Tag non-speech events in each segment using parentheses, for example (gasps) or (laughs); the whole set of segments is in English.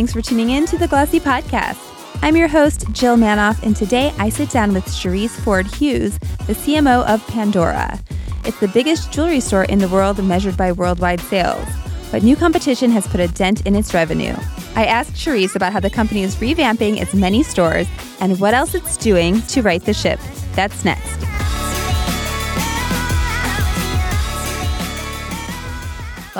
thanks for tuning in to the Glossy Podcast. I'm your host, Jill Manoff, and today I sit down with Charisse Ford Hughes, the CMO of Pandora. It's the biggest jewelry store in the world measured by worldwide sales, but new competition has put a dent in its revenue. I asked Charisse about how the company is revamping its many stores and what else it's doing to right the ship. That's next.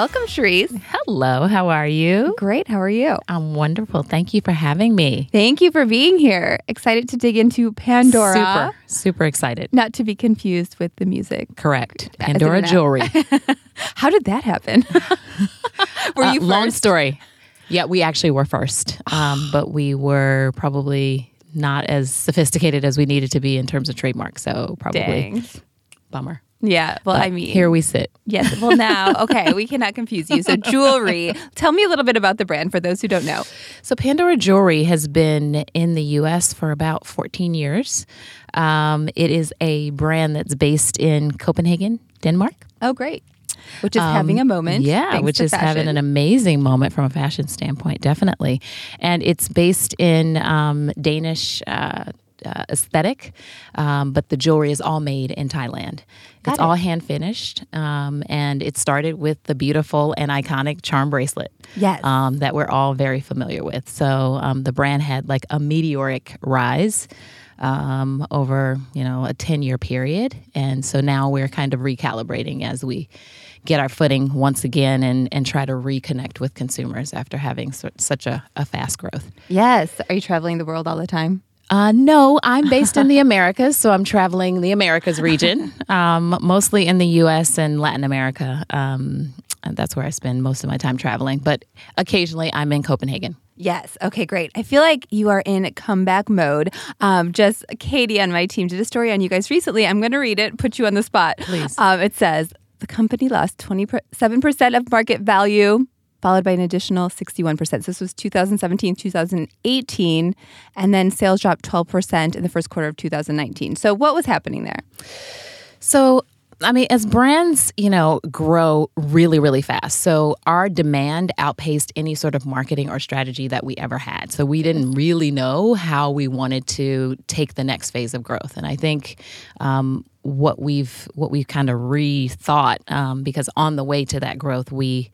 Welcome, Charisse. Hello, how are you? Great. How are you? I'm wonderful. Thank you for having me. Thank you for being here. Excited to dig into Pandora. Super, super excited. Not to be confused with the music. Correct. Pandora Jewelry. (laughs) How did that happen? (laughs) were you uh, Long story. Yeah, we actually were first, um, but we were probably not as sophisticated as we needed to be in terms of trademarks. So probably Dang. bummer. Yeah. Well, but I mean, here we sit. Yes. Well, now, (laughs) okay, we cannot confuse you. So, jewelry. Tell me a little bit about the brand for those who don't know. So, Pandora Jewelry has been in the U.S. for about 14 years. Um, it is a brand that's based in Copenhagen, Denmark. Oh, great. Which is um, having a moment. Yeah, which is fashion. having an amazing moment from a fashion standpoint, definitely. And it's based in um, Danish. Uh, uh, aesthetic, um, but the jewelry is all made in Thailand. Got it's it. all hand finished, um, and it started with the beautiful and iconic charm bracelet. Yes, um, that we're all very familiar with. So um, the brand had like a meteoric rise. Um, over you know a 10 year period and so now we're kind of recalibrating as we get our footing once again and, and try to reconnect with consumers after having su- such a, a fast growth. Yes. Are you traveling the world all the time? Uh, no, I'm based in the (laughs) Americas, so I'm traveling the Americas region, (laughs) um, mostly in the U.S. and Latin America. Um, that's where I spend most of my time traveling, but occasionally I'm in Copenhagen. Yes. Okay, great. I feel like you are in comeback mode. Um, just Katie on my team did a story on you guys recently. I'm going to read it, put you on the spot. Please. Um, it says the company lost 27% of market value followed by an additional 61%. So this was 2017, 2018, and then sales dropped 12% in the first quarter of 2019. So what was happening there? So I mean, as brands, you know, grow really, really fast. So our demand outpaced any sort of marketing or strategy that we ever had. So we didn't really know how we wanted to take the next phase of growth. And I think um, what we've what we've kind of rethought um, because on the way to that growth, we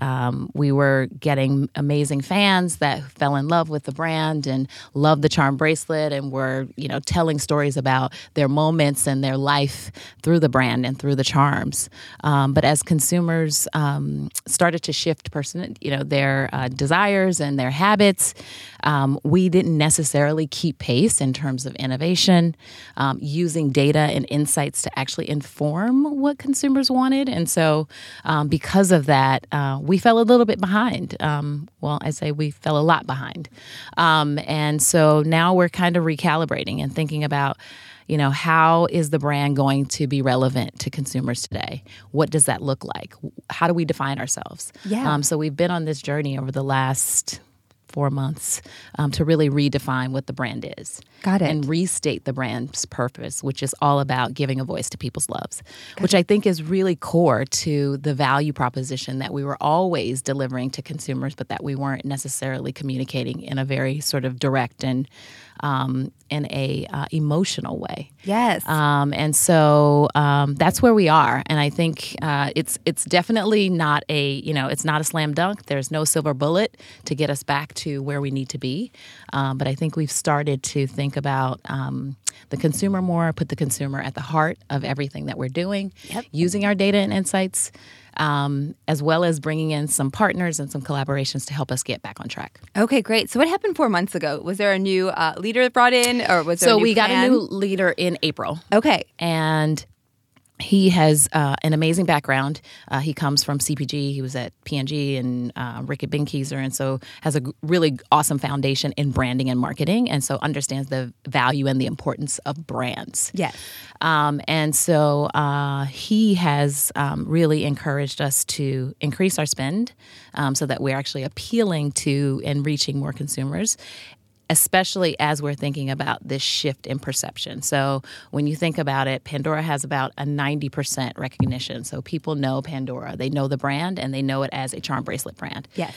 um, we were getting amazing fans that fell in love with the brand and loved the charm bracelet and were, you know, telling stories about their moments and their life through the brand and through the charms. Um, but as consumers um, started to shift person, you know, their uh, desires and their habits, um, we didn't necessarily keep pace in terms of innovation, um, using data and insights to actually inform what consumers wanted. And so, um, because of that, uh, we fell a little bit behind. Um, well, I say we fell a lot behind. Um, and so now we're kind of recalibrating and thinking about you know how is the brand going to be relevant to consumers today what does that look like how do we define ourselves yeah um, so we've been on this journey over the last four months um, to really redefine what the brand is. Got it. And restate the brand's purpose, which is all about giving a voice to people's loves, Got which it. I think is really core to the value proposition that we were always delivering to consumers, but that we weren't necessarily communicating in a very sort of direct and um, in a uh, emotional way. Yes. Um, and so um, that's where we are. And I think uh, it's it's definitely not a you know it's not a slam dunk. There's no silver bullet to get us back to where we need to be. Um, but I think we've started to think about um, the consumer more, put the consumer at the heart of everything that we're doing, yep. using our data and insights um, as well as bringing in some partners and some collaborations to help us get back on track. Okay, great. So, what happened four months ago? Was there a new uh, leader brought in, or was there? So we plan? got a new leader in April. Okay, and he has uh, an amazing background. Uh, he comes from CPG. He was at P&G and uh, Benckiser, and so has a really awesome foundation in branding and marketing, and so understands the value and the importance of brands. Yes. Um, and so uh, he has um, really encouraged us to increase our spend um, so that we're actually appealing to and reaching more consumers especially as we're thinking about this shift in perception. So, when you think about it, Pandora has about a 90% recognition. So, people know Pandora, they know the brand, and they know it as a charm bracelet brand. Yes.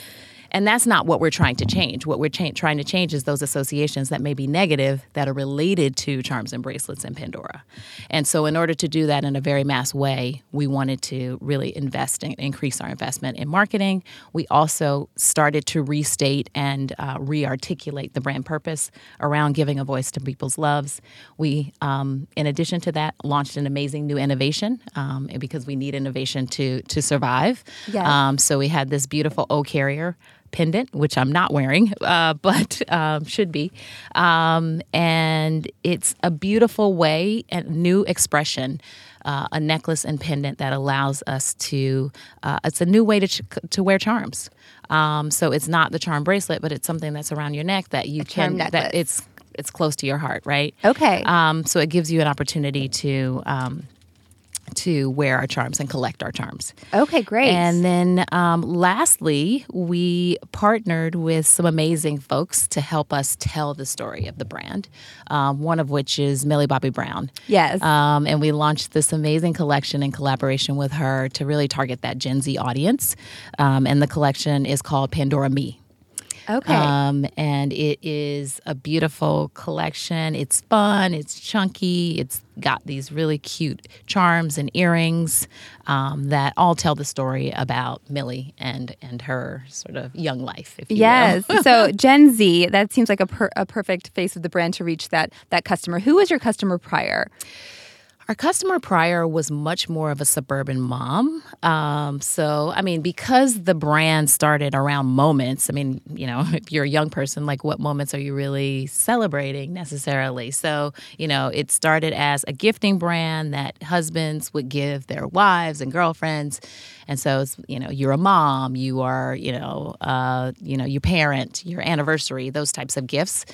And that's not what we're trying to change. What we're cha- trying to change is those associations that may be negative that are related to charms and bracelets and Pandora. And so, in order to do that in a very mass way, we wanted to really invest and increase our investment in marketing. We also started to restate and uh, re articulate the brand purpose around giving a voice to people's loves. We, um, in addition to that, launched an amazing new innovation um, because we need innovation to, to survive. Yes. Um, so, we had this beautiful O carrier pendant, which I'm not wearing, (laughs) uh, but um, should be. Um, and it's a beautiful way and new expression. Uh, a necklace and pendant that allows us to. Uh, it's a new way to ch- to wear charms. Um, so it's not the charm bracelet, but it's something that's around your neck that you can. That it's it's close to your heart, right? Okay. Um, so it gives you an opportunity to. To wear our charms and collect our charms. okay, great. And then um, lastly, we partnered with some amazing folks to help us tell the story of the brand, um, one of which is Millie Bobby Brown. Yes. Um, and we launched this amazing collection in collaboration with her to really target that Gen Z audience. Um, and the collection is called Pandora Me. Okay. Um, and it is a beautiful collection. It's fun, it's chunky, it's got these really cute charms and earrings um, that all tell the story about Millie and, and her sort of young life, if you Yes. so (laughs) Gen Z, that seems like a, per, a perfect face of the brand to reach that that customer. Who was your customer prior? Our customer prior was much more of a suburban mom. Um, so, I mean, because the brand started around moments, I mean, you know, (laughs) if you're a young person, like what moments are you really celebrating necessarily? So, you know, it started as a gifting brand that husbands would give their wives and girlfriends. And so, it's, you know, you're a mom, you are, you know, uh, you know, your parent, your anniversary, those types of gifts.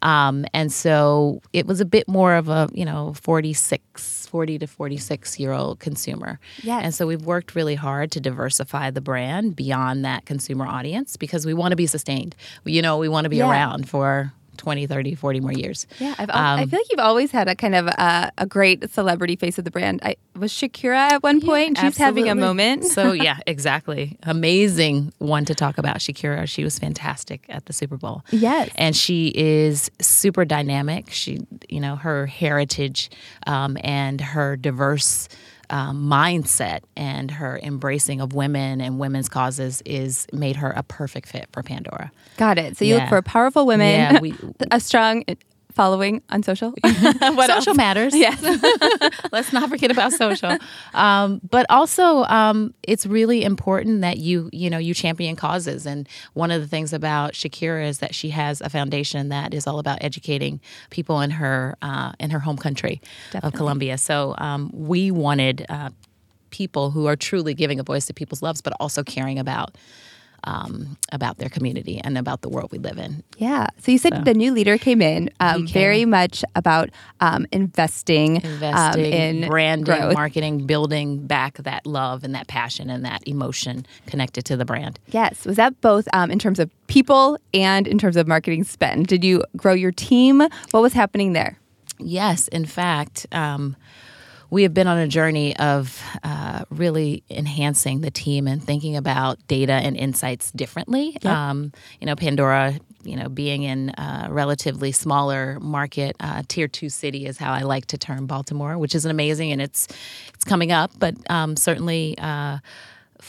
Um, and so it was a bit more of a, you know, 46, 40 to 46 year old consumer. Yes. And so we've worked really hard to diversify the brand beyond that consumer audience because we want to be sustained. You know, we want to be Yeah. around for 20, 30, 40 more years. Yeah, I've, al- I feel like you've always had a kind of uh, a great celebrity face of the brand. I was Shakira at one point. She's having a moment. so (laughs) yeah, exactly. Amazing one to talk about. Shakira, she was fantastic at the Super Bowl. Yes. and she is super dynamic. She, you know, her heritage um, and her diverse. Um, mindset and her embracing of women and women's causes is made her a perfect fit for Pandora. Got it. So you look Yeah. for powerful women, Yeah, we- (laughs) a strong following on social. (laughs) what social matters. Yes. (laughs) Let's not forget about social. Um, but also, um, it's really important that you, you know, you champion causes. And one of the things about Shakira is that she has a foundation that is all about educating people in her uh, in her home country of Colombia. So um, we wanted uh, people who are truly giving a voice to people's loves, but also caring about. Um, about their community and about the world we live in. Yeah. So you said the new leader came in, um, came very much about um, investing, investing, um, in branding, growth. marketing, building back that love and that passion and that emotion connected to the brand. Yes. Was that both um, in terms of people and in terms of marketing spend? Did you grow your team? What was happening there? Yes, in fact, um, we have been on a journey of uh, really enhancing the team and thinking about data and insights differently. Um, you know, Pandora. You know, being in a relatively smaller market, uh, tier two city is how I like to term Baltimore, which is amazing, and it's it's coming up, but um, certainly. Uh,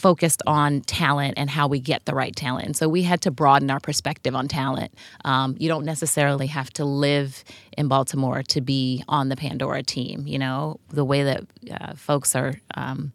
focused on talent and how we get the right talent. And so we had to broaden our perspective on talent. Um, you don't necessarily have to live in Baltimore to be on the Pandora team. You know, the way that uh, folks are. Um,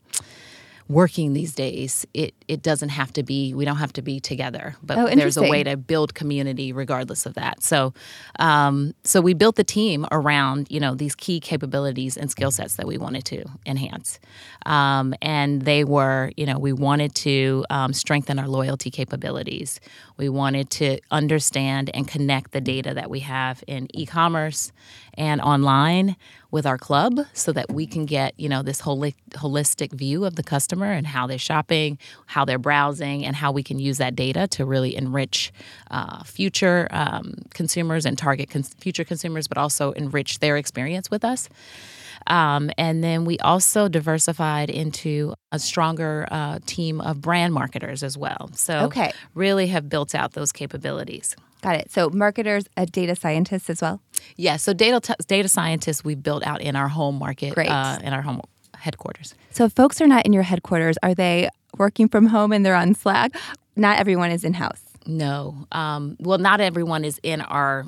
working these days it it doesn't have to be we don't have to be together but Oh, there's a way to build community regardless of that. So um, so we built the team around you know these key capabilities and skill sets that we wanted to enhance. Um, and they were you know we wanted to um, strengthen our loyalty capabilities. We wanted to understand and connect the data that we have in e-commerce and online with our club so that we can get you know this holi- holistic view of the customer and how they're shopping how they're browsing and how we can use that data to really enrich uh, future um, consumers and target cons- future consumers but also enrich their experience with us Um, and then we also diversified into a stronger uh, team of brand marketers as well. So Okay. really have built out those capabilities. Got it. So marketers, a data scientist as well. Yeah, so data t- data scientists we built out in our home market, Great. Uh, in our home headquarters. So if folks are not in your headquarters, are they working from home and they're on Slack? Not everyone is in house. No, um, well, not everyone is in our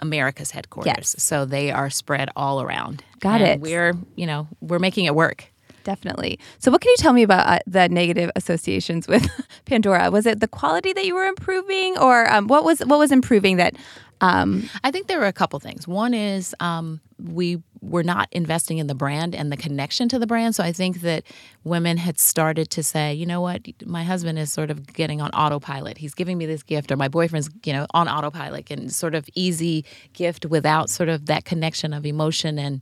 America's headquarters, Yes. so they are spread all around. Got And it. We're you know we're making it work. Definitely. So, what can you tell me about uh, the negative associations with (laughs) Pandora? Was it the quality that you were improving, or um, what was what was improving that? Um, I think there were a couple things. One is um, we were not investing in the brand and the connection to the brand. So I think that women had started to say, you know what, my husband is sort of getting on autopilot. He's giving me this gift, or my boyfriend's, you know, on autopilot and sort of easy gift without sort of that connection of emotion and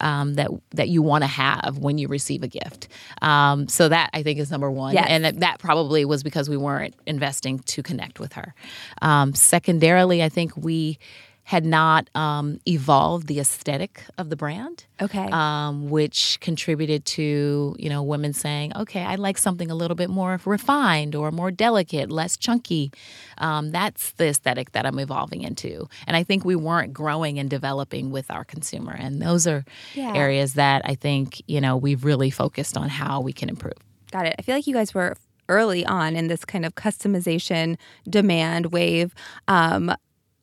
um, that that you want to have when you receive a gift. Um, so that I think is number one, Yes. and that, that probably was because we weren't investing to connect with her. Um, secondarily, I think we had not um, evolved the aesthetic of the brand. Okay. Um, which contributed to you know women saying, "Okay, I like something a little bit more refined or more delicate, less chunky." Um, that's the aesthetic that I'm evolving into, and I think we weren't growing and developing with our consumer, and those are Yeah. areas that I think you know we've really focused on how we can improve. Got it. I feel like you guys were early on in this kind of customization demand wave. Um,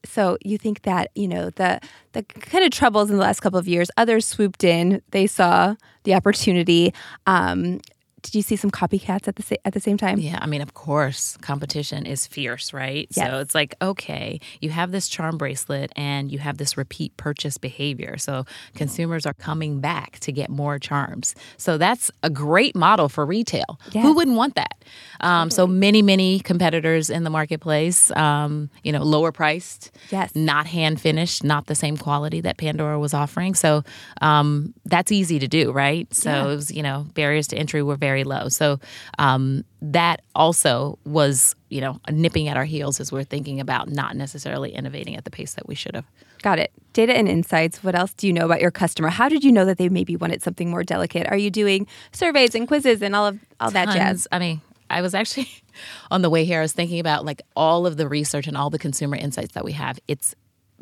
so you think that you know the the kind of troubles in the last couple of years, others swooped in. They saw the opportunity. Um, did you see some copycats at the sa- at the same time? Yeah, I mean, of course, competition is fierce, right? Yes. So it's like, okay, you have this charm bracelet and you have this repeat purchase behavior. So consumers are coming back to get more charms. So that's a great model for retail. Yes. Who wouldn't want that? Um, so many, many competitors in the marketplace, um, you know, lower priced, Yes. not hand finished, not the same quality that Pandora was offering. So um, that's easy to do, right? So Yeah. it was, you know, barriers to entry were very low. So um, that also was, you know, nipping at our heels as we're thinking about not necessarily innovating at the pace that we should have. Got it. Data and insights. What else do you know about your customer? How did you know that they maybe wanted something more delicate? Are you doing surveys and quizzes and all of all that jazz? I mean, I was actually (laughs) on the way here. I was thinking about like all of the research and all the consumer insights that we have. It's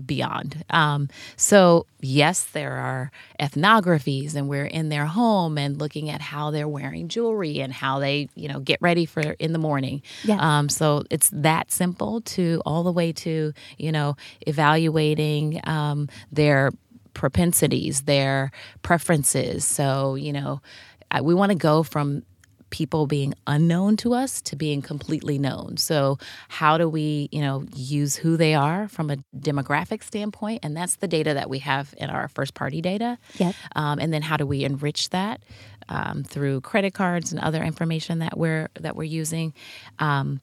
beyond. Um, so yes, there are ethnographies, and we're in their home and looking at how they're wearing jewelry and how they, you know, get ready for in the morning. Yeah. Um, so it's that simple to all the way to you know evaluating um, their propensities, their preferences. So you know, we want to go from people being unknown to us to being completely known. So how do we, you know, use who they are from a demographic standpoint? And that's the data that we have in our first party data. Yes. Um, and then how do we enrich that um, through credit cards and other information that we're that we're using? Um,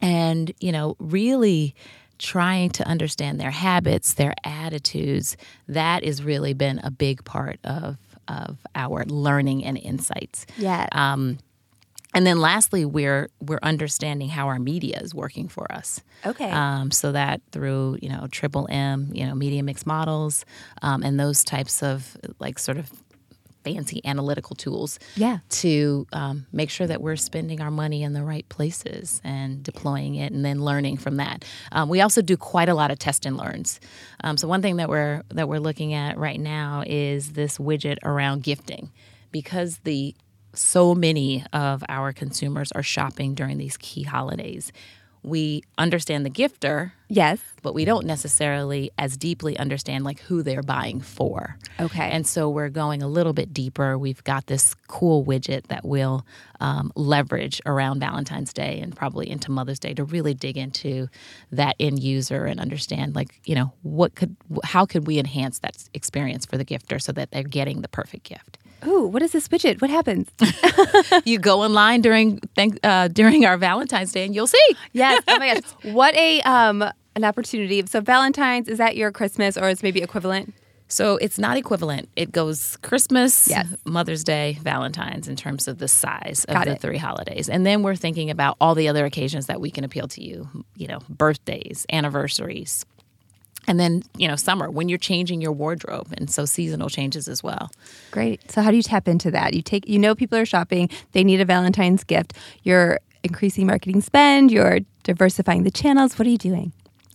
and you know really trying to understand their habits their attitudes that has really been a big part of of our learning and insights Yes. um, and then lastly we're we're understanding how our media is working for us Okay. um, so that through you know triple m you know media mix models um, and those types of like sort of fancy analytical tools Yeah. to um, make sure that we're spending our money in the right places and deploying it and then learning from that. Um, we also do quite a lot of test and learns. Um, so one thing that we're that we're looking at right now is this widget around gifting because the so many of our consumers are shopping during these key holidays. We understand the gifter, yes. but we don't necessarily as deeply understand like who they're buying for. Okay. And so we're going a little bit deeper. We've got this cool widget that we'll um, leverage around Valentine's Day and probably into Mother's Day to really dig into that end user and understand, like, you know, what could, how could we enhance that experience for the gifter so that they're getting the perfect gift. Ooh, what is this widget? What happens? (laughs) you go online during thank, uh, during our Valentine's Day and you'll see. yes. Oh my gosh. (laughs) What a um an opportunity. So Valentine's is that your Christmas or is maybe equivalent? So it's not equivalent. It goes Christmas, Yes. Mother's Day, Valentine's in terms of the size of Got the it. three holidays. And then we're thinking about all the other occasions that we can appeal to you, you know, birthdays, anniversaries. And then you know summer when you're changing your wardrobe and so seasonal changes as well Great. So how do you tap into that? You take you know people are shopping, they need a Valentine's gift. You're increasing marketing spend, you're diversifying the channels. What are you doing?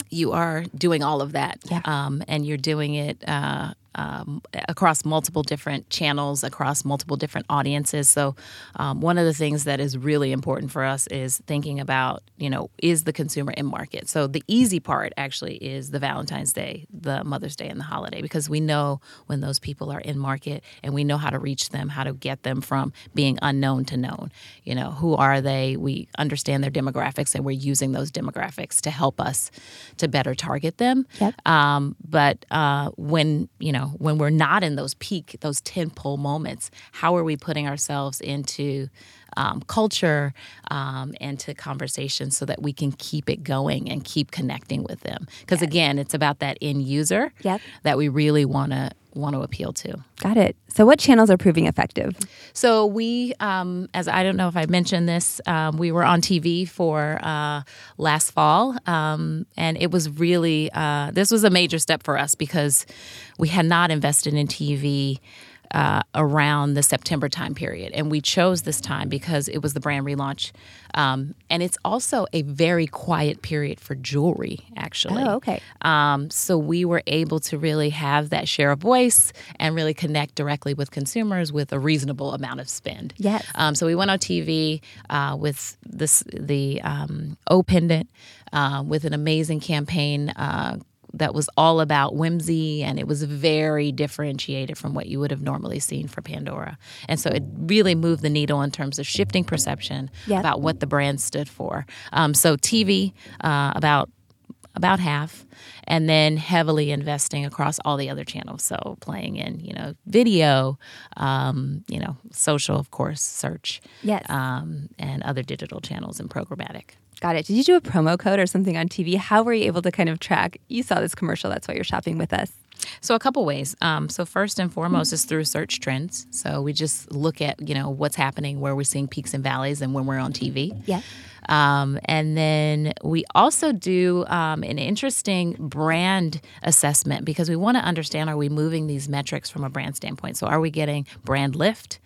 you are doing all of that Yeah. um, and you're doing it uh, um, across multiple different channels across multiple different audiences. So um, one of the things that is really important for us is thinking about you know is the consumer in market? So the easy part actually is the valentine's day the mother's day and the holiday because we know when those people are in market and we know how to reach them how to get them from being unknown to known. You know who are they? We understand their demographics and we're using those demographics to help us to better target them. Yep. um, but uh, when you know when we're not in those peak those tentpole moments how are we putting ourselves into um, culture um, and to conversation so that we can keep it going and keep connecting with them because again it's about that end user Yep. that we really want to want to appeal to Got it. So what channels are proving effective? so we, um, as I don't know if I mentioned this, um, we were on TV for uh, last fall, um, and it was really uh, this was a major step for us because we had not invested in TV. Uh, around the September time period. And we chose this time because it was the brand relaunch. Um, and it's also a very quiet period for jewelry, actually. Oh, okay. Um, so we were able to really have that share of voice and really connect directly with consumers with a reasonable amount of spend. Yes. Um, so we went on TV uh, with this the um, O pendant uh, with an amazing campaign. That was all about whimsy and it was very differentiated from what you would have normally seen for Pandora. And so it really moved the needle in terms of shifting perception Yep. about what the brand stood for. Um, so TV, uh, about about half, and then heavily investing across all the other channels. So playing in, you know, video, um, you know, social, of course, search, Yes. um, and other digital channels and programmatic. Got it. Did you do a promo code or something on TV? How were you able to kind of track? You saw this commercial, that's why you're shopping with us. So a couple ways. Um, so first and foremost is through search trends. So we just look at you know what's happening, where we're seeing peaks and valleys, and when we're on TV. Yeah. Um, and then we also do um, an interesting brand assessment because we want to understand are we moving these metrics from a brand standpoint? So are we getting brand lift?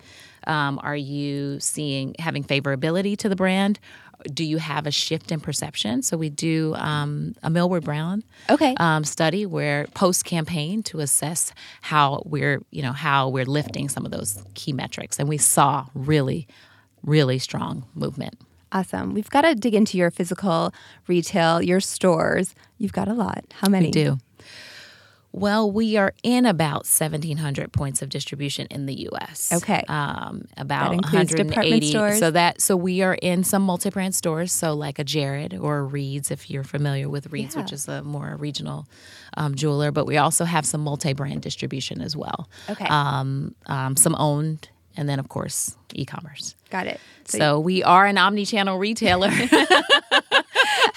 Um, are you seeing having favorability to the brand? Do you have a shift in perception? So we do um, a Millward Brown Okay. um, study where post campaign to assess how we're you know how we're lifting some of those key metrics, and we saw really, really strong movement. Awesome. We've got to dig into your physical retail, your stores. You've got a lot. How many? We do. Well, we are in about 1,700 points of distribution in the U.S. Okay. um, about That includes department 180. stores? So that so we are in some multi-brand stores, so like a Jared or a Reed's, if you're familiar with Reed's, which is a more regional um, jeweler. But we also have some multi-brand distribution as well. Okay. Um, um, some owned, and then of course e-commerce. Got it. So, we are an omni-channel retailer. (laughs)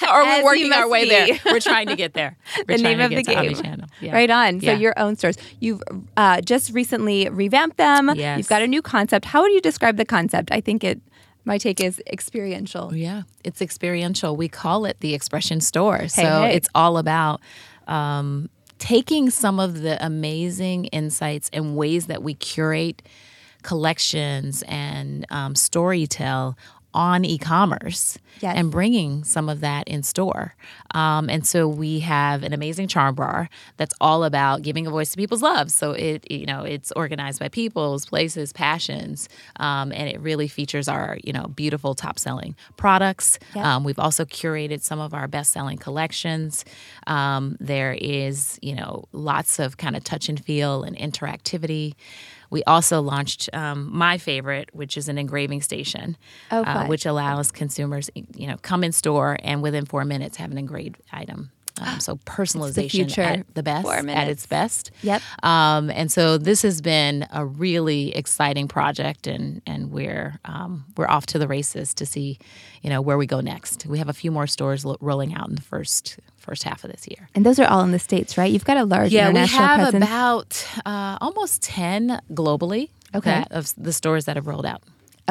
(laughs) or we're working our way be. there. (laughs) We're trying to get there. We're the name of the game. Yeah. Right on. So Yeah. your own stores. You've uh, just recently revamped them. Yes. You've got a new concept. How would you describe the concept? I think it. My take is experiential. Yeah, it's experiential. We call it the expression store. So hey. it's all about um, taking some of the amazing insights and ways that we curate collections and um, storytell on e-commerce Yes. and bringing some of that in store. Um, and so we have an amazing charm bar that's all about giving a voice to people's loves. So it you know it's organized by people's places, passions, um, and it really features our you know beautiful top selling products. Yep. Um, we've also curated some of our best selling collections. Um, there is you know lots of kind of touch and feel and interactivity. We also launched um, my favorite, which is an engraving station, Oh, uh, which allows consumers, you know, come in store and within four minutes have an engraved item. Um, so personalization future. at the best, at its best. Yep. Um, and so this has been a really exciting project, and and we're um, we're off to the races to see, you know, where we go next. We have a few more stores lo- rolling out in the first first half of this year. And those are all in the states, right? You've got a large Yeah, we have presence. about uh, almost ten globally. Okay. that- of the stores that have rolled out.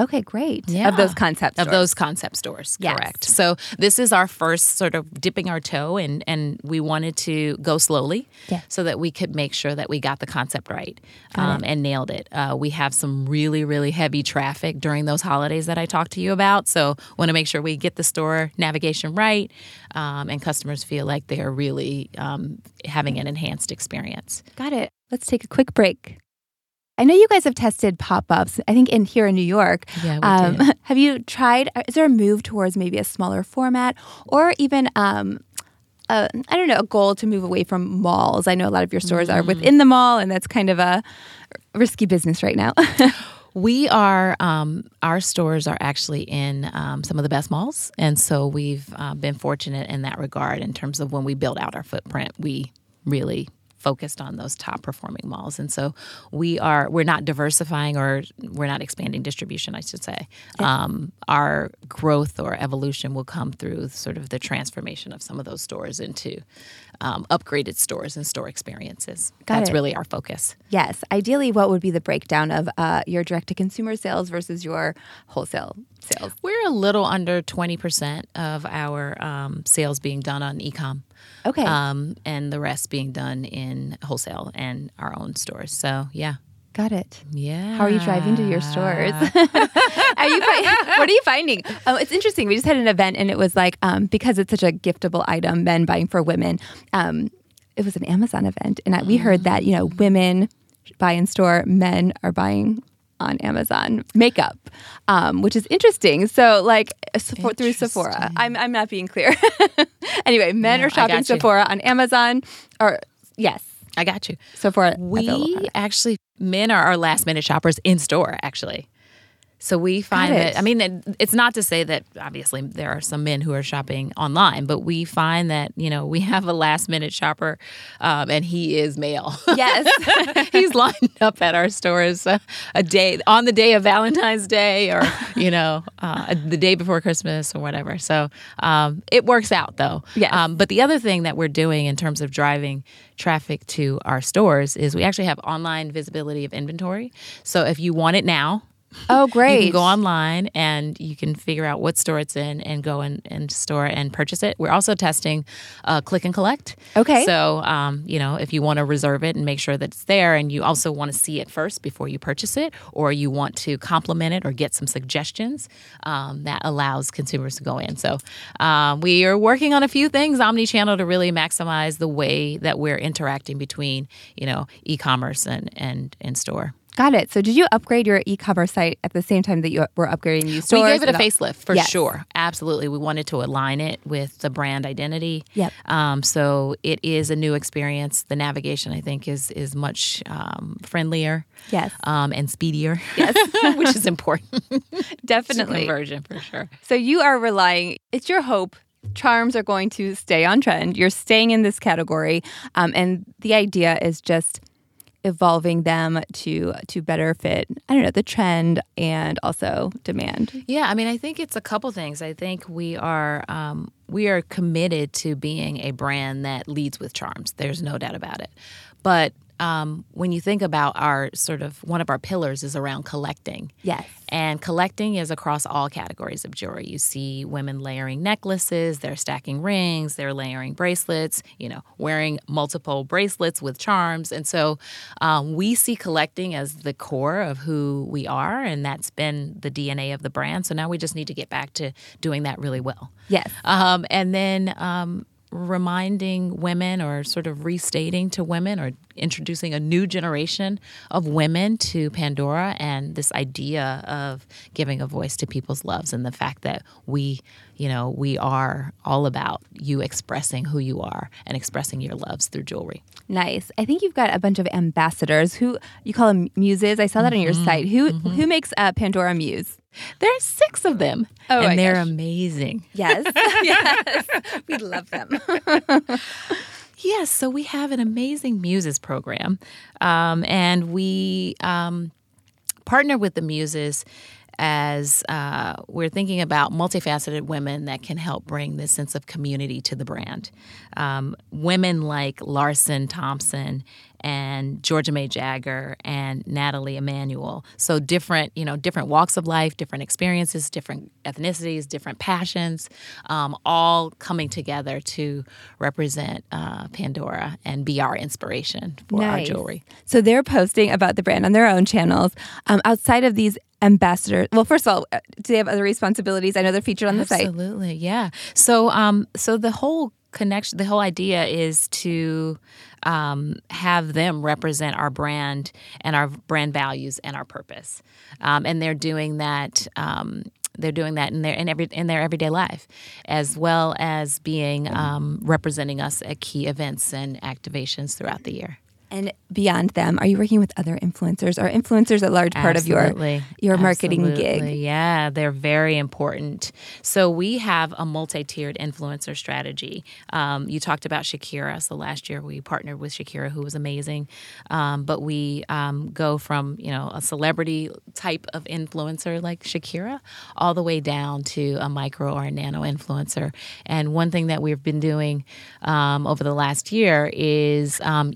Okay, great. Yeah. Of those concepts. of those concept stores Yes. correct so this is our first sort of dipping our toe and and we wanted to go slowly Yeah. so that we could make sure that we got the concept right um, and nailed it uh, we have some really really heavy traffic during those holidays that i talked to you about so want to make sure we get the store navigation right um, and customers feel like they're really um, having an enhanced experience Got it. Let's take a quick break. I know you guys have tested pop ups, I think in here in New York. Yeah, we um, did. (laughs) Have you tried? Is there a move towards maybe a smaller format or even, um, a, I don't know, a goal to move away from malls? I know a lot of your stores Mm-hmm. are within the mall, and that's kind of a risky business right now. (laughs) We are, um, our stores are actually in um, some of the best malls. And so we've uh, been fortunate in that regard in terms of when we build out our footprint, we really focused on those top performing malls and so we are we're not diversifying or we're not expanding distribution i should say um, our growth or evolution will come through sort of the transformation of some of those stores into um, upgraded stores and store experiences Got that's it. really our focus yes. Ideally, what would be the breakdown of uh, your direct to consumer sales versus your wholesale sales? We're a little under 20% of our um, sales being done on ecom. Okay. Um, and the rest being done in wholesale and our own stores. So, yeah. Got it. Yeah. How are you driving to your stores? (laughs) are you fi- (laughs) what are you finding? Oh, it's interesting. We just had an event and it was like um, because it's such a giftable item, men buying for women. Um, it was an Amazon event, and I, we heard that you know women buy in store, men are buying on Amazon makeup, um, which is interesting. So like through Sephora, I'm I'm not being clear. (laughs) anyway, men Yeah, are shopping. Sephora on Amazon, or yes, I got you. Sephora. We actually, men are our last minute shoppers in store, actually. So we find that. I mean, it, it's not to say that obviously there are some men who are shopping online, but we find that, you know, we have a last minute shopper um, and he is male. yes. (laughs) He's lined up at our stores uh, a day on the day of Valentine's Day or, you know, (laughs) uh, the day before Christmas or whatever. So um, it works out though. Yes. Um, but the other thing that we're doing in terms of driving traffic to our stores is we actually have online visibility of inventory. So if you want it now, Oh, (laughs) great. you can go online and you can figure out what store it's in and go in and store and purchase it. We're also testing uh, click and collect. Okay. So, um, you know, if you want to reserve it and make sure that it's there and you also want to see it first before you purchase it, or you want to compliment it or get some suggestions, um, that allows consumers to go in. So, um, we are working on a few things omni channel to really maximize the way that we're interacting between, you know, e commerce and, and, and store. Got it. So, did you upgrade your e-commerce site at the same time that you were upgrading your stores? we gave it a facelift for Yes. sure. Absolutely, we wanted to align it with the brand identity. Yep. Um, so it is a new experience. The navigation, I think, is is much um, friendlier. Yes. Um, and speedier. Yes. (laughs) which is important. (laughs) Definitely. Conversion for sure. So, you are relying. It's your hope. Charms are going to stay on trend. You're staying in this category, um, and the idea is just evolving them to to better fit. I don't know the trend and also demand. Yeah, I mean, I think it's a couple things. I think we are um, we are committed to being a brand that leads with charms. There's no doubt about it. But um, when you think about our sort of one of our pillars is around collecting. Yes. And collecting is across all categories of jewelry. You see women layering necklaces, they're stacking rings, they're layering bracelets, you know, wearing multiple bracelets with charms. And so um, we see collecting as the core of who we are, and that's been the DNA of the brand. So now we just need to get back to doing that really well. Yes. Um, and then um, reminding women or sort of restating to women or introducing a new generation of women to Pandora and this idea of giving a voice to people's loves and the fact that we, you know, we are all about you expressing who you are and expressing your loves through jewelry. Nice. I think you've got a bunch of ambassadors who you call them muses. I saw that on your mm-hmm. site. Who mm-hmm. who makes a Pandora muse? There's six of them, Oh and they're gosh. amazing. (laughs) (laughs) Yes. yes. We love them. (laughs) Yes, so we have an amazing Muses program, um, and we um, partner with the Muses as uh, we're thinking about multifaceted women that can help bring this sense of community to the brand. Um, women like Larsen Thompson and Georgia May Jagger and Nathalie Emmanuel. So different, you know, different walks of life, different experiences, different ethnicities, different passions, um, all coming together to represent uh, Pandora and be our inspiration for Nice. our jewelry. So they're posting about the brand on their own channels. Um, outside of these ambassadors, well, first of all, uh, do they have other responsibilities? I know they're featured on the site. Absolutely, yeah. So, um, so the whole connection, the whole idea is to um, have them represent our brand and our brand values and our purpose, um, and they're doing that. Um, they're doing that in their in every in their everyday life, as well as being um, representing us at key events and activations throughout the year. And beyond them, are you working with other influencers? Are influencers a large part Absolutely. of your your marketing Absolutely. gig? Yeah, they're very important. So we have a multi-tiered influencer strategy. Um, you talked about Shakira. So last year we partnered with Shakira, who was amazing. Um, but we um, go from you know a celebrity type of influencer like Shakira, all the way down to a micro or a nano influencer. And one thing that we've been doing um, over the last year is um,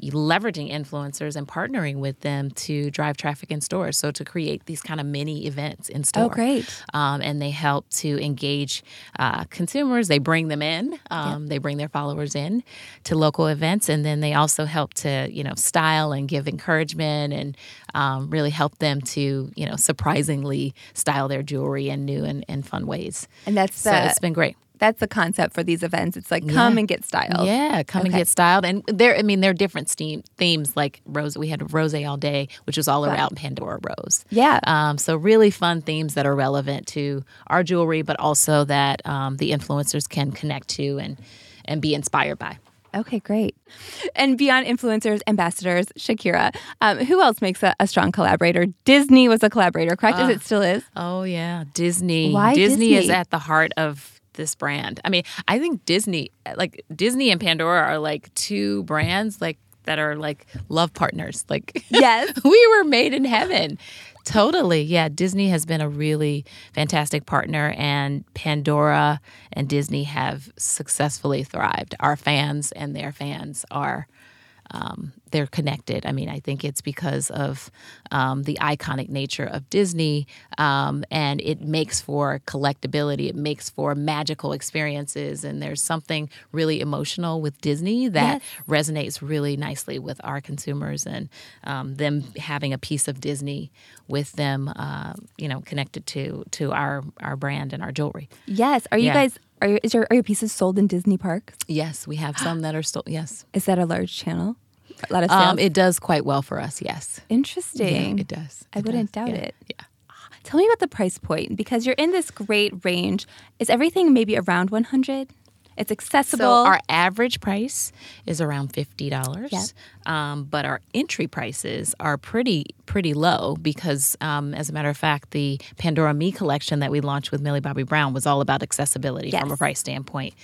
leveraging influencers and partnering with them to drive traffic in stores. So to create these kind of mini events in store. Oh, great. Um, and they help to engage uh, consumers. They bring them in. Um, They bring their followers in to local events, and then they also help to you know style and give encouragement and um, really help them to you know surprisingly style their jewelry in new and, and fun ways. And that's So the it's been great. That's the concept for these events. It's like come Yeah. and get styled. Yeah, come and get styled. And there, I mean, there are different steam, themes like rose. We had rose all day, which was all around Pandora Rose. Yeah. Um, so really fun themes that are relevant to our jewelry, but also that um, the influencers can connect to and and be inspired by. Okay, great. And beyond influencers, ambassadors, Shakira, um, who else makes a, a strong collaborator? Disney was a collaborator, correct? As it still is. Oh yeah, Disney. Why Disney, is at the heart of this brand. I mean, I think Disney, like Disney and Pandora, are like two brands like that are like love partners. Like (laughs) Yes. we were made in heaven. Totally. Yeah. Disney has been a really fantastic partner, and Pandora and Disney have successfully thrived. Our fans and their fans are. Um, they're connected. I mean, I think it's because of um, the iconic nature of Disney, um, and it makes for collectability. It makes for magical experiences, and there's something really emotional with Disney that resonates really nicely with our consumers, and um, them having a piece of Disney with them, uh, you know, connected to to our our brand and our jewelry. Yes. Are you Yeah. guys? Are your, is your are your pieces sold in Disney parks? Yes, we have some that are still yes. (gasps) Is that a large channel? A lot of sales. Um, it does quite well for us. Yes, Interesting. Yeah, it does. I It wouldn't does. doubt Yeah. it. Yeah. Tell me about the price point because you're in this great range. Is everything maybe around 100? It's accessible. So our average price is around fifty dollars, Yep. um, but our entry prices are pretty pretty low because, um, as a matter of fact, the Pandora Me collection that we launched with Millie Bobby Brown was all about accessibility from a price standpoint,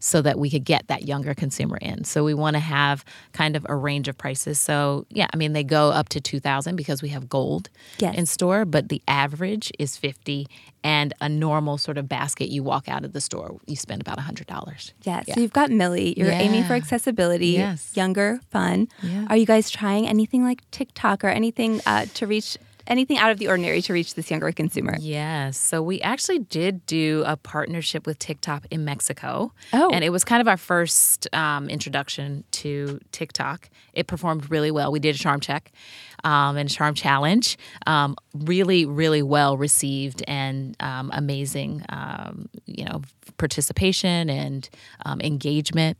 so that we could get that younger consumer in. So we want to have kind of a range of prices. So yeah, I mean they go up to two thousand because we have gold Yes. in store, but the average is fifty, and a normal sort of basket you walk out of the store, you spend about hundred dollars. yeah. So you've got Millie. You're aiming for accessibility, Yes. younger, fun. Yeah. Are you guys trying anything like TikTok or anything uh, to reach anything out of the ordinary to reach this younger consumer? Yes. So we actually did do a partnership with TikTok in Mexico. Oh. And it was kind of our first um, introduction to TikTok. It performed really well. We did a charm check um, and charm challenge. Um, really, really well received and um, amazing, um, you know, participation and um, engagement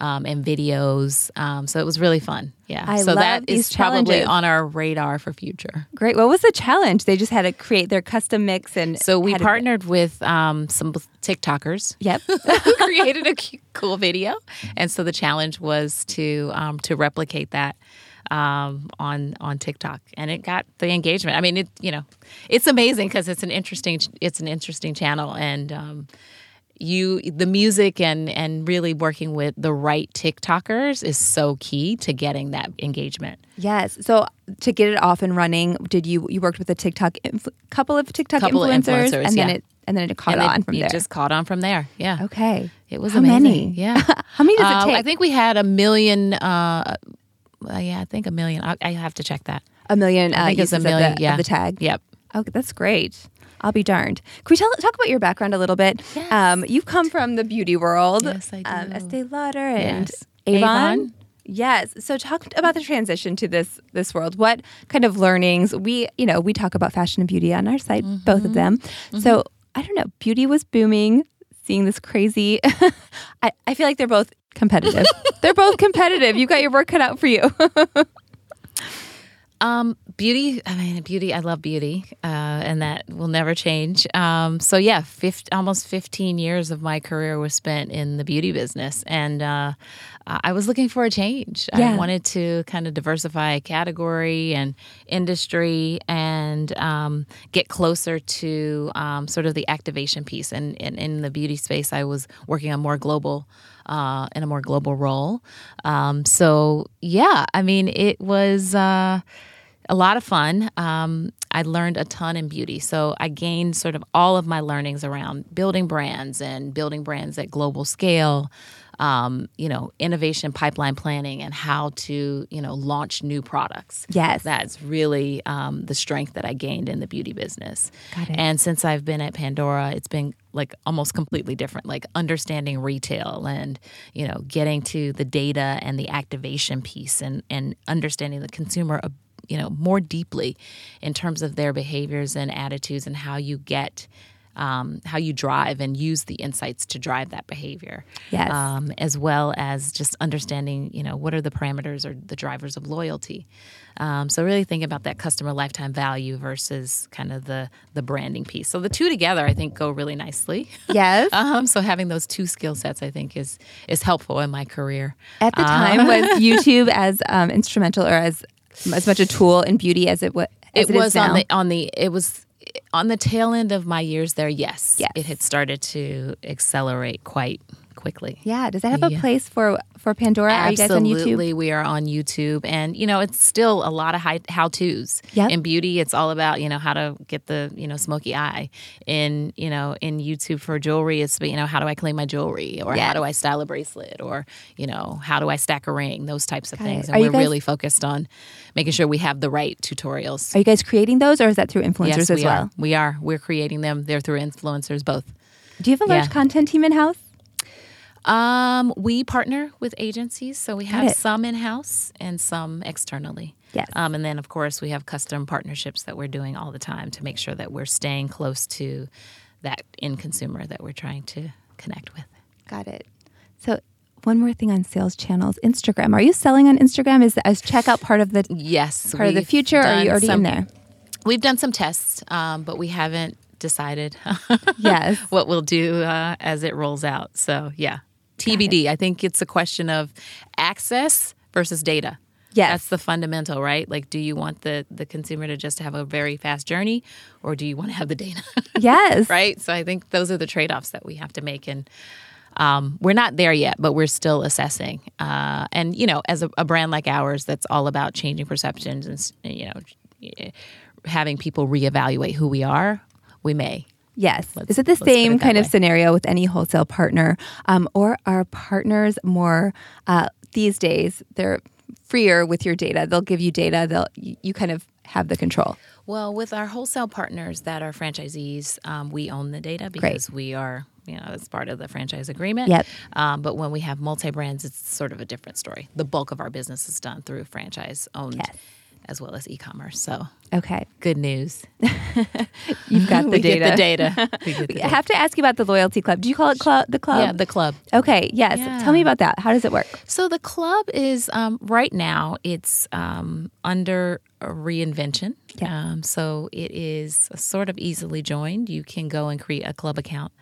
um, and videos. Um, so it was really fun. Yeah. I so that is probably on our radar for future. Great. What was the challenge? They just had to create their custom mix and So we partnered with um, some TikTokers Yep. (laughs) who created a cu- cool video, and so the challenge was to um, to replicate that um, on on TikTok, and it got the engagement. I mean, it you know, it's amazing because it's an interesting it's an interesting channel, and um, you the music and and really working with the right TikTokers is so key to getting that engagement. Yes. So to get it off and running, did you you worked with a TikTok influ- couple of TikTok Couple of influencers, influencers, and then yeah. it and then it caught then on from it there. just caught on from there. Yeah. okay. It was How amazing. many? Yeah. (laughs) How many does it Uh, take? I think we had a million, uh, uh, yeah, I think a million. I, I have to check that. A million. I uh, think it's a of million. the, yeah, of the tag. Yep. Oh, that's great. I'll be darned. Can we tell, talk about your background a little bit? Yes. Um, you've come from the beauty world. Yes, I Um, do. Estee Lauder and Yes. Avon. Avon. Yes. So talk about the transition to this this world. What kind of learnings we you know we talk about fashion and beauty on our site, both Mm-hmm. of them. So I don't know. Beauty was booming. Seeing this crazy, (laughs) I, I feel like they're both competitive. (laughs) they're both competitive. You got your work cut out for you. (laughs) Um, beauty. I mean, beauty. I love beauty, uh, and that will never change. Um, so yeah, 50, almost fifteen years of my career was spent in the beauty business, and uh, I was looking for a change. Yeah. I wanted to kind of diversify category and industry, and um, get closer to um, sort of the activation piece. And, and in the beauty space, I was working on more global uh, in a more global role. Um, so yeah, I mean, it was uh, a lot of fun. Um, I learned a ton in beauty, so I gained sort of all of my learnings around building brands and building brands at global scale. Um, you know, innovation pipeline planning and how to, you know, launch new products. Yes. That's really um, the strength that I gained in the beauty business. Got it. And since I've been at Pandora, it's been like almost completely different, like understanding retail and, you know, getting to the data and the activation piece and, and understanding the consumer, uh, you know, more deeply in terms of their behaviors and attitudes and how you get. Um, how you drive and use the insights to drive that behavior, Yes. um, as well as just understanding, you know, what are the parameters or the drivers of loyalty. Um, so really thinking about that customer lifetime value versus kind of the the branding piece. So the two together, I think, go really nicely. yes. (laughs) Um, so having those two skill sets, I think, is is helpful in my career. At the time, was (laughs) YouTube as um, instrumental or as as much a tool in beauty as it, wa- as it, it was on the on the it was on the tail end of my years there. Yes, Yes. it had started to accelerate quite quickly. yeah. Does that have a Yeah. place for for Pandora? Are you guys on YouTube? Absolutely, we are on YouTube, and you know it's still a lot of how tos. Yeah. In beauty, it's all about you know how to get the you know smoky eye. In you know in YouTube for jewelry, it's you know how do I clean my jewelry, or Yes. how do I style a bracelet, or you know how do I stack a ring, those types of Got things. Are And you we're guys- really focused on making sure we have the right tutorials. Are you guys creating those, or is that through influencers yes, as we well? are. We are. We're creating them. They're through influencers, both. Do you have a large Yeah. content team in house? Um, we partner with agencies, so we have some in house and some externally. Yes. Um, and then, of course, we have custom partnerships that we're doing all the time to make sure that we're staying close to that end consumer that we're trying to connect with. Got it. So. One more thing on sales channels, Instagram. Are you selling on Instagram? Is is checkout part of the Yes, part of the future? Or are you already some- in there? We've done some tests, um, but we haven't decided (laughs) Yes. what we'll do uh, as it rolls out. So, yeah, TBD. I think it's a question of access versus data. Yes. That's the fundamental, right? Like, do you want the, the consumer to just have a very fast journey or do you want to have the data? (laughs) Yes. right? So, I think those are the trade offs that we have to make. And um, we're not there yet, but we're still assessing. Uh, and, you know, as a, a brand like ours that's all about changing perceptions and, you know, having people reevaluate who we are, we may. Yes. Let's- Is it the it same that kind of scenario with any wholesale partner? Um, or are partners more uh, these days, they're freer with your data? They'll give you data, they'll you, you kind of have the control. Well, with our wholesale partners that are franchisees, um, we own the data because we are, you know, it's part of the franchise agreement. Yep. Um, but when we have multi brands, it's sort of a different story. The bulk of our business is done through franchise owned Yes. As well as e commerce. So Okay. good news. (laughs) You've got (laughs) the we data. get the data. (laughs) The I data. have to ask you about the loyalty club. Do you call it club the club? Yeah, the club. okay, yes. Tell me about that. How does it work? So the club is um, right now it's um, under reinvention. Yeah. Um, so it is sort of easily joined. You can go and create a club account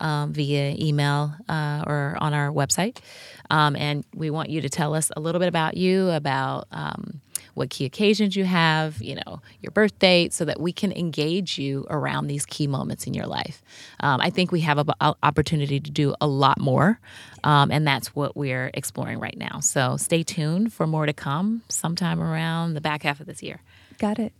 um, via email uh, or on our website, um, and we want you to tell us a little bit about you, about um, what key occasions you have, you know, your birth date, so that we can engage you around these key moments in your life. Um, I think we have an opportunity to do a lot more, um, and that's what we're exploring right now. So stay tuned for more to come sometime around the back half of this year. Got it.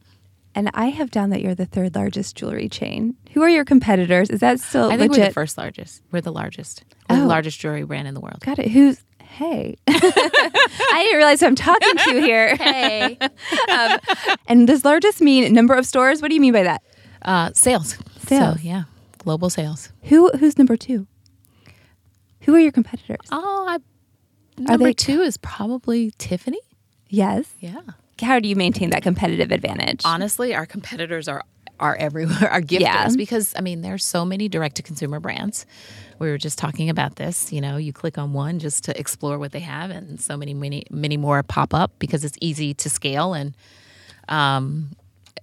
And I have down that you're the third largest jewelry chain. Who are your competitors? Is that still I think legit? we're the first largest. We're the largest. We're Oh. the largest jewelry brand in the world. Got it. Who's Hey, (laughs) I didn't realize who I'm talking to here. (laughs) Hey. (laughs) um, and does largest mean number of stores? What do you mean by that? Uh, sales. Sales. So, yeah, global sales. Who who's number two? Who are your competitors? Oh, I, number they- two is probably Tiffany. Yes. Yeah. How do you maintain that competitive advantage? Honestly, our competitors are are everywhere. (laughs) are gifters, Yeah. because I mean, there's so many direct to consumer brands. We were just talking about this. You know, you click on one just to explore what they have, and so many, many, many more pop up because it's easy to scale and. Um,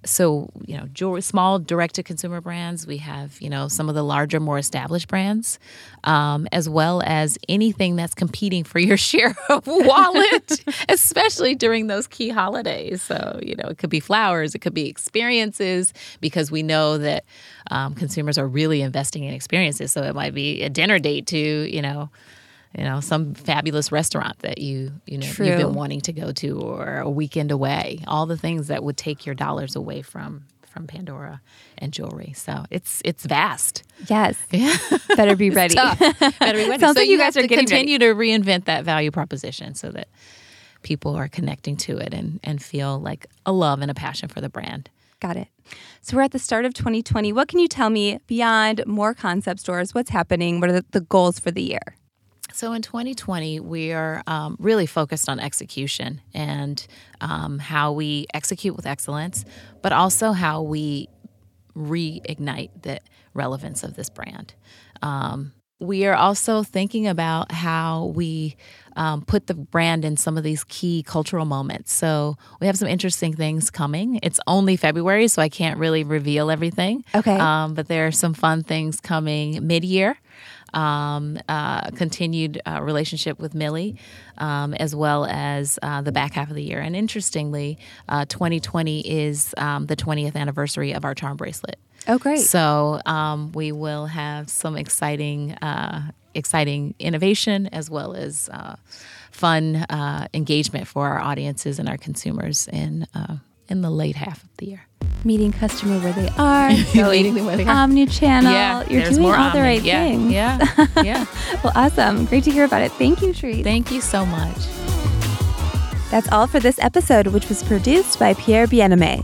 so you know, jewelry, small direct to consumer brands. We have you know some of the larger, more established brands, um, as well as anything that's competing for your (laughs) share of wallet, (laughs) especially during those key holidays. So you know, it could be flowers, it could be experiences, because we know that um, consumers are really investing in experiences. So it might be a dinner date to you know. You know, some fabulous restaurant that you you know True. you've been wanting to go to, or a weekend away. All the things that would take your dollars away from from Pandora and jewelry. So it's it's vast. yes. (laughs) Better be ready. Better be (laughs) ready. Sounds so like you guys are to getting continue to reinvent that value proposition so that people are connecting to it and and feel like a love and a passion for the brand. Got it. So we're at the start of 2020. What can you tell me beyond more concept stores? What's happening? What are the, the goals for the year? So in 2020, we are um, really focused on execution and um, how we execute with excellence, but also how we reignite the relevance of this brand. Um, we are also thinking about how we um, put the brand in some of these key cultural moments. So we have some interesting things coming. It's only February, so I can't really reveal everything. Okay. Um, but there are some fun things coming mid year. Um, uh, continued uh, relationship with Millie, um, as well as uh, the back half of the year. And interestingly, uh, 2020 is um, the 20th anniversary of our charm bracelet. Oh, great. So um, we will have some exciting, uh, exciting innovation as well as uh, fun uh, engagement for our audiences and our consumers in uh, in the late half of the year. Meeting customer where they are, going (laughs) Meeting them where they are. omni-channel. yeah, You're doing more all the right yeah, things. Yeah, (laughs) yeah. Well, awesome. Great to hear about it. Thank you, Charisse. Thank you so much. That's all for this episode, which was produced by Pierre Bienaimé.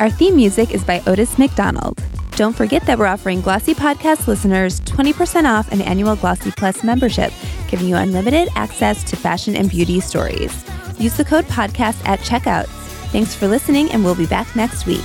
Our theme music is by Otis McDonald. Don't forget that we're offering Glossy Podcast listeners 20% off an annual Glossy Plus membership, giving you unlimited access to fashion and beauty stories. Use the code podcast at checkout. Thanks for listening, and we'll be back next week.